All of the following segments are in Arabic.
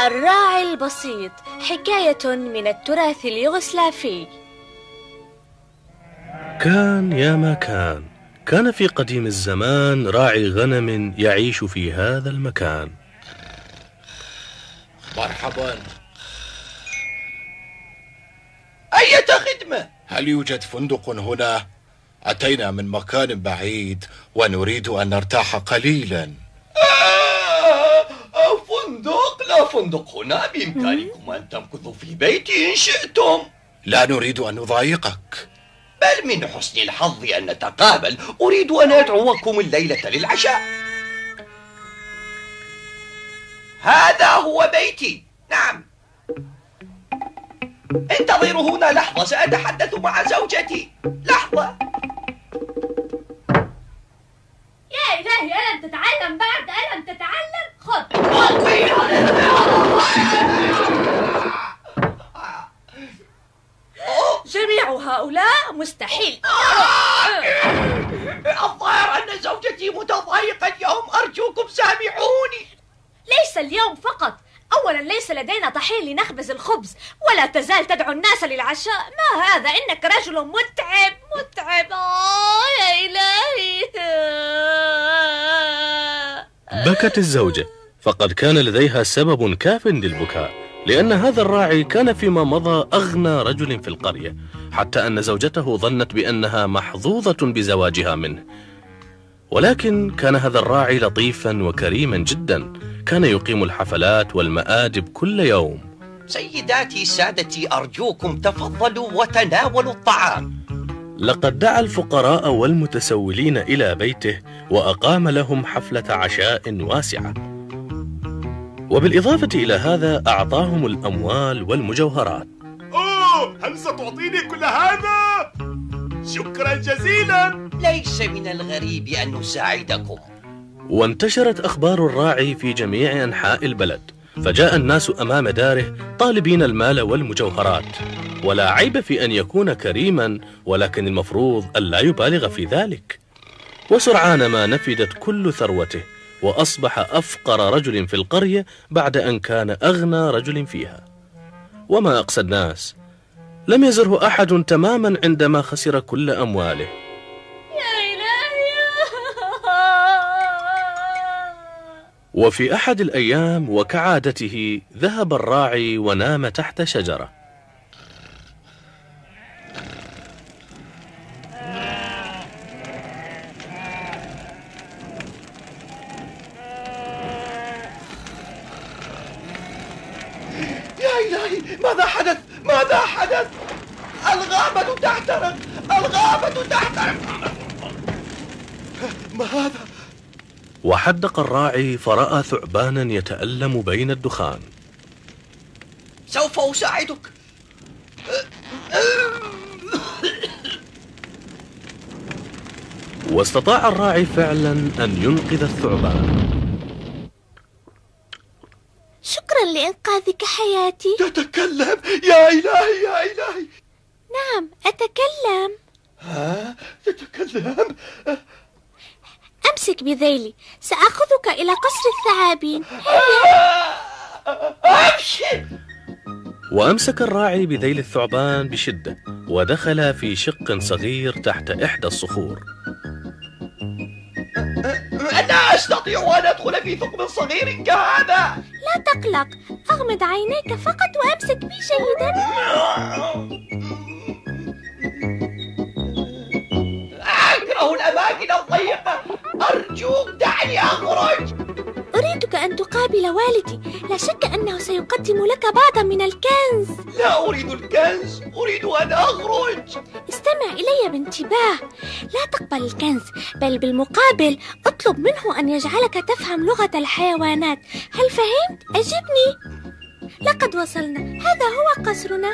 الراعي البسيط حكاية من التراث اليوغسلافي. كان يا ما كان. كان في قديم الزمان راعي غنم يعيش في هذا المكان. مرحبا. أية خدمة؟ هل يوجد فندق هنا؟ أتينا من مكان بعيد ونريد أن نرتاح قليلا. فندق لا فندق هنا بإمكانكم أن تمكثوا في بيتي إن شئتم. لا نريد أن نضايقك. بل من حسن الحظ أن نتقابل. أريد أن أدعوكم الليلة للعشاء. هذا هو بيتي. نعم. انتظروا هنا لحظة. سأتحدث مع زوجتي. لحظة. يا إلهي ألم تتعلم؟ بعد ألم تتعلم خذ جميع هؤلاء مستحيل الظاهر أن زوجتي متضايقة اليوم أرجوكم سامحوني ليس اليوم فقط أولا ليس لدينا طحين لنخبز الخبز ولا تزال تدعو الناس للعشاء. ما هذا؟ إنك رجل متعب. متعب. آه يا إلهي. بكت الزوجة. فقد كان لديها سبب كاف للبكاء لأن هذا الراعي كان فيما مضى أغنى رجل في القرية حتى أن زوجته ظنت بأنها محظوظة بزواجها منه. ولكن كان هذا الراعي لطيفا وكريما جدا. كان يقيم الحفلات والمآدب كل يوم. سيداتي سادتي أرجوكم تفضلوا وتناولوا الطعام. لقد دعا الفقراء والمتسولين إلى بيته وأقام لهم حفلة عشاء واسعة. وبالإضافة إلى هذا أعطاهم الأموال والمجوهرات. أوه! هل ستعطيني كل هذا؟ شكرا جزيلا. ليس من الغريب أن نساعدكم. وانتشرت أخبار الراعي في جميع أنحاء البلد. فجاء الناس أمام داره طالبين المال والمجوهرات. ولا عيب في أن يكون كريما ولكن المفروض ألا يبالغ في ذلك. وسرعان ما نفدت كل ثروته وأصبح أفقر رجل في القرية بعد أن كان أغنى رجل فيها. وما أقسى الناس لم يزره أحد تماما عندما خسر كل أمواله. وفي أحد الأيام وكعادته ذهب الراعي ونام تحت شجرة. يا إلهي ماذا حدث؟ ماذا حدث؟ الغابة تحترق! الغابة تحترق! ما هذا وحدق الراعي فرأى ثعبانا يتألم بين الدخان. سوف أساعدك. واستطاع الراعي فعلا أن ينقذ الثعبان. شكرا لإنقاذك حياتي. تتكلم. يا إلهي يا إلهي نعم أتكلم ها تتكلم أمسك بذيلي. سأخذك إلى قصر الثعابين. أمشي! وأمسك الراعي بذيل الثعبان بشدة ودخل في شق صغير تحت إحدى الصخور. لا أستطيع أن أدخل في ثقب صغير كهذا؟ لا تقلق أغمض عينيك فقط وأمسك بي جيدا أكره الأماكن الضيقة. أرجوك دعني أخرج. أريدك أن تقابل والدي. لا شك أنه سيقدم لك بعضا من الكنز. لا أريد الكنز أريد أن أخرج. استمع إلي بانتباه. لا تقبل الكنز بل بالمقابل اطلب منه أن يجعلك تفهم لغة الحيوانات. هل فهمت؟ أجبني. لقد وصلنا. هذا هو قصرنا.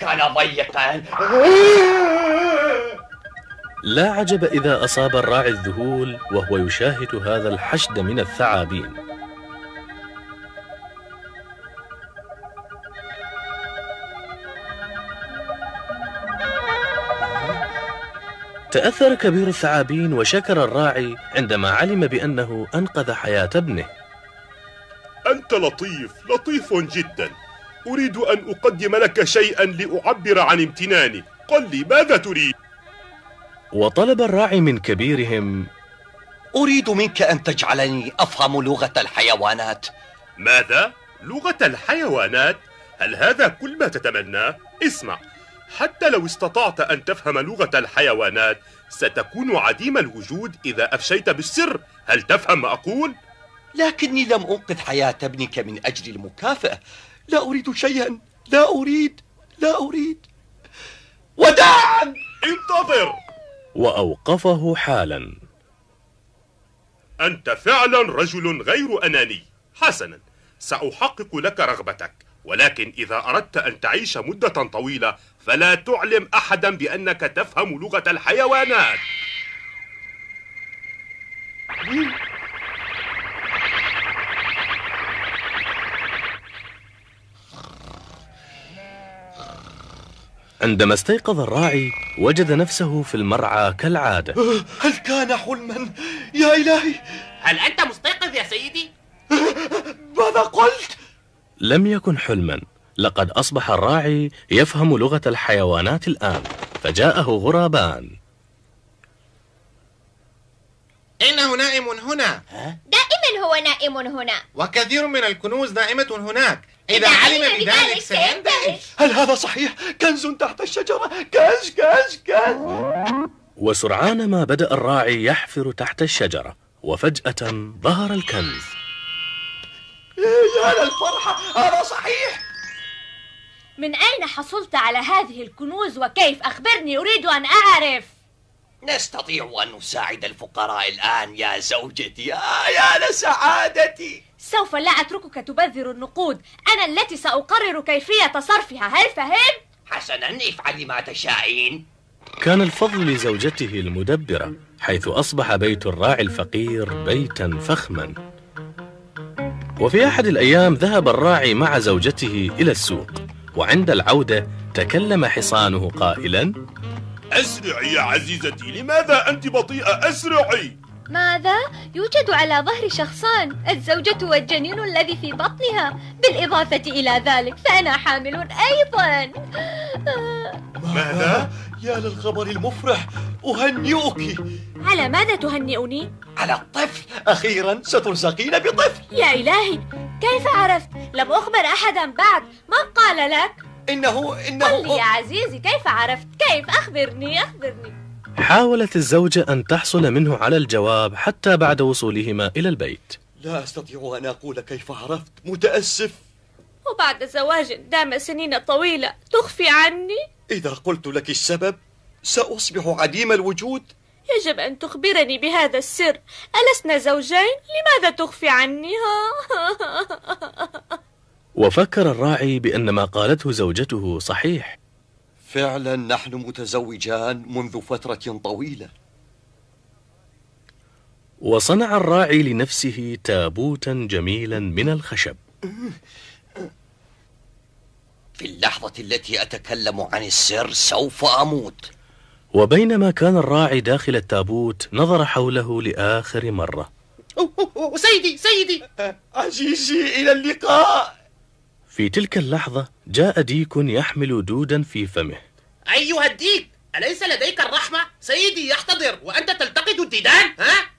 كان ضيقا. لا عجب إذا أصاب الراعي الذهول وهو يشاهد هذا الحشد من الثعابين. تأثر كبير الثعابين وشكر الراعي عندما علم بأنه أنقذ حياة ابنه. أنت لطيف لطيف جدا. أريد أن أقدم لك شيئا لأعبر عن امتناني قل لي ماذا تريد وطلب الراعي من كبيرهم أريد منك أن تجعلني أفهم لغة الحيوانات ماذا؟ لغة الحيوانات؟ هل هذا كل ما تتمناه؟ اسمع حتى لو استطعت أن تفهم لغة الحيوانات ستكون عديم الوجود إذا أفشيت بالسر هل تفهم ما أقول؟ لكني لم أنقذ حياة ابنك من أجل المكافأة لا أريد شيئا. لا أريد. لا أريد. وداعا. انتظر. وأوقفه حالا. أنت فعلا رجل غير أناني. حسنا. سأحقق لك رغبتك. ولكن إذا أردت أن تعيش مدة طويلة فلا تعلم أحدا بأنك تفهم لغة الحيوانات. عندما استيقظ الراعي وجد نفسه في المرعى كالعادة. هل كان حلما؟ يا إلهي! هل أنت مستيقظ يا سيدي؟ ماذا قلت؟ لم يكن حلما. لقد أصبح الراعي يفهم لغة الحيوانات الآن فجاءه غرابان. إنه نائم هنا؟ دائما هو نائم هنا. وكثير من الكنوز نائمة هناك. إذا علم بذلك سيندهش هل هذا صحيح؟ كنز تحت الشجرة. كنز كنز كنز. وسرعان ما بدأ الراعي يحفر تحت الشجرة وفجأة ظهر الكنز. يا للفرحة هذا صحيح. من أين حصلت على هذه الكنوز وكيف؟ أخبرني أريد أن أعرف. نستطيع أن نساعد الفقراء الآن يا زوجتي. آه يا لسعادتي. سوف لا أتركك تبذر النقود. أنا التي سأقرر كيفية صرفها. هل فهمت؟ حسنا افعلي ما تشائين كان الفضل لزوجته المدبرة حيث أصبح بيت الراعي الفقير بيتا فخما. وفي أحد الأيام ذهب الراعي مع زوجته إلى السوق وعند العودة تكلم حصانه قائلا أسرعي يا عزيزتي لماذا أنت بطيئة؟ أسرعي! ماذا؟ يوجد على ظهر شخصان الزوجة والجنين الذي في بطنها بالإضافة إلى ذلك فأنا حامل أيضا ماذا؟ يا للخبر المفرح أهنئك على ماذا تهنئني؟ على الطفل أخيرا سترزقين بطفل يا إلهي كيف عرفت؟ لم أخبر أحدا بعد من قال لك؟ إنه إنه قل لي يا عزيزي كيف عرفت؟ كيف أخبرني أخبرني حاولت الزوجة أن تحصل منه على الجواب حتى بعد وصولهما إلى البيت. لا أستطيع أن أقول كيف عرفت متأسف. وبعد زواج دام سنين طويلة تخفي عني؟ إذا قلت لك السبب سأصبح عديم الوجود. يجب أن تخبرني بهذا السر. ألسنا زوجين؟ لماذا تخفي عني؟ ها؟ وفكر الراعي بأن ما قالته زوجته صحيح. فعلا نحن متزوجان منذ فترة طويلة. وصنع الراعي لنفسه تابوتا جميلا من الخشب. في اللحظة التي أتكلم عن السر سوف أموت. وبينما كان الراعي داخل التابوت نظر حوله لآخر مرة. سيدي سيدي. عزيزي إلى اللقاء. في تلك اللحظة جاء ديك يحمل دودا في فمه أيها الديك أليس لديك الرحمة؟ سيدي يحتضر وأنت تلتقط الديدان ها؟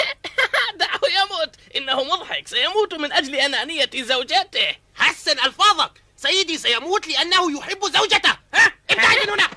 دعه يموت إنه مضحك سيموت من أجل أنانية زوجته حسن ألفاظك سيدي سيموت لأنه يحب زوجته ها؟ ابتعد من هنا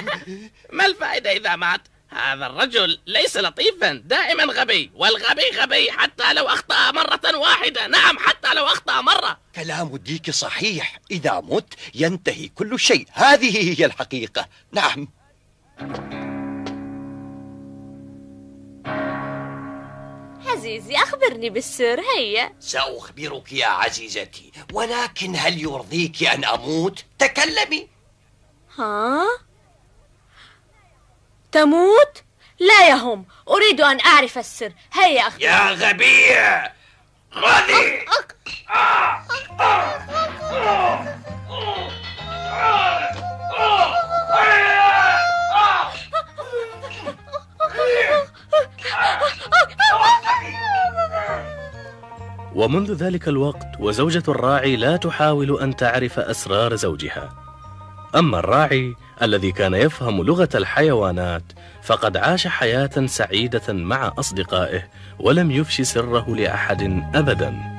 ما الفائدة إذا مات؟ هذا الرجل ليس لطيفا دائما غبي والغبي غبي حتى لو أخطأ مرة واحدة. نعم حتى لو أخطأ مرة. كلام الديك صحيح. إذا مت ينتهي كل شيء. هذه هي الحقيقة. نعم. عزيزي أخبرني بالسر. هيا. سأخبرك يا عزيزتي ولكن هل يرضيك أن أموت؟ تكلمي. ها؟ تموت؟ لا يهم أريد أن أعرف السر. هيا أخي. يا غبية! خذي! ومنذ ذلك الوقت وزوجة الراعي لا تحاول أن تعرف أسرار زوجها. أما الراعي الذي كان يفهم لغة الحيوانات فقد عاش حياة سعيدة مع أصدقائه ولم يفش سره لأحد أبداً.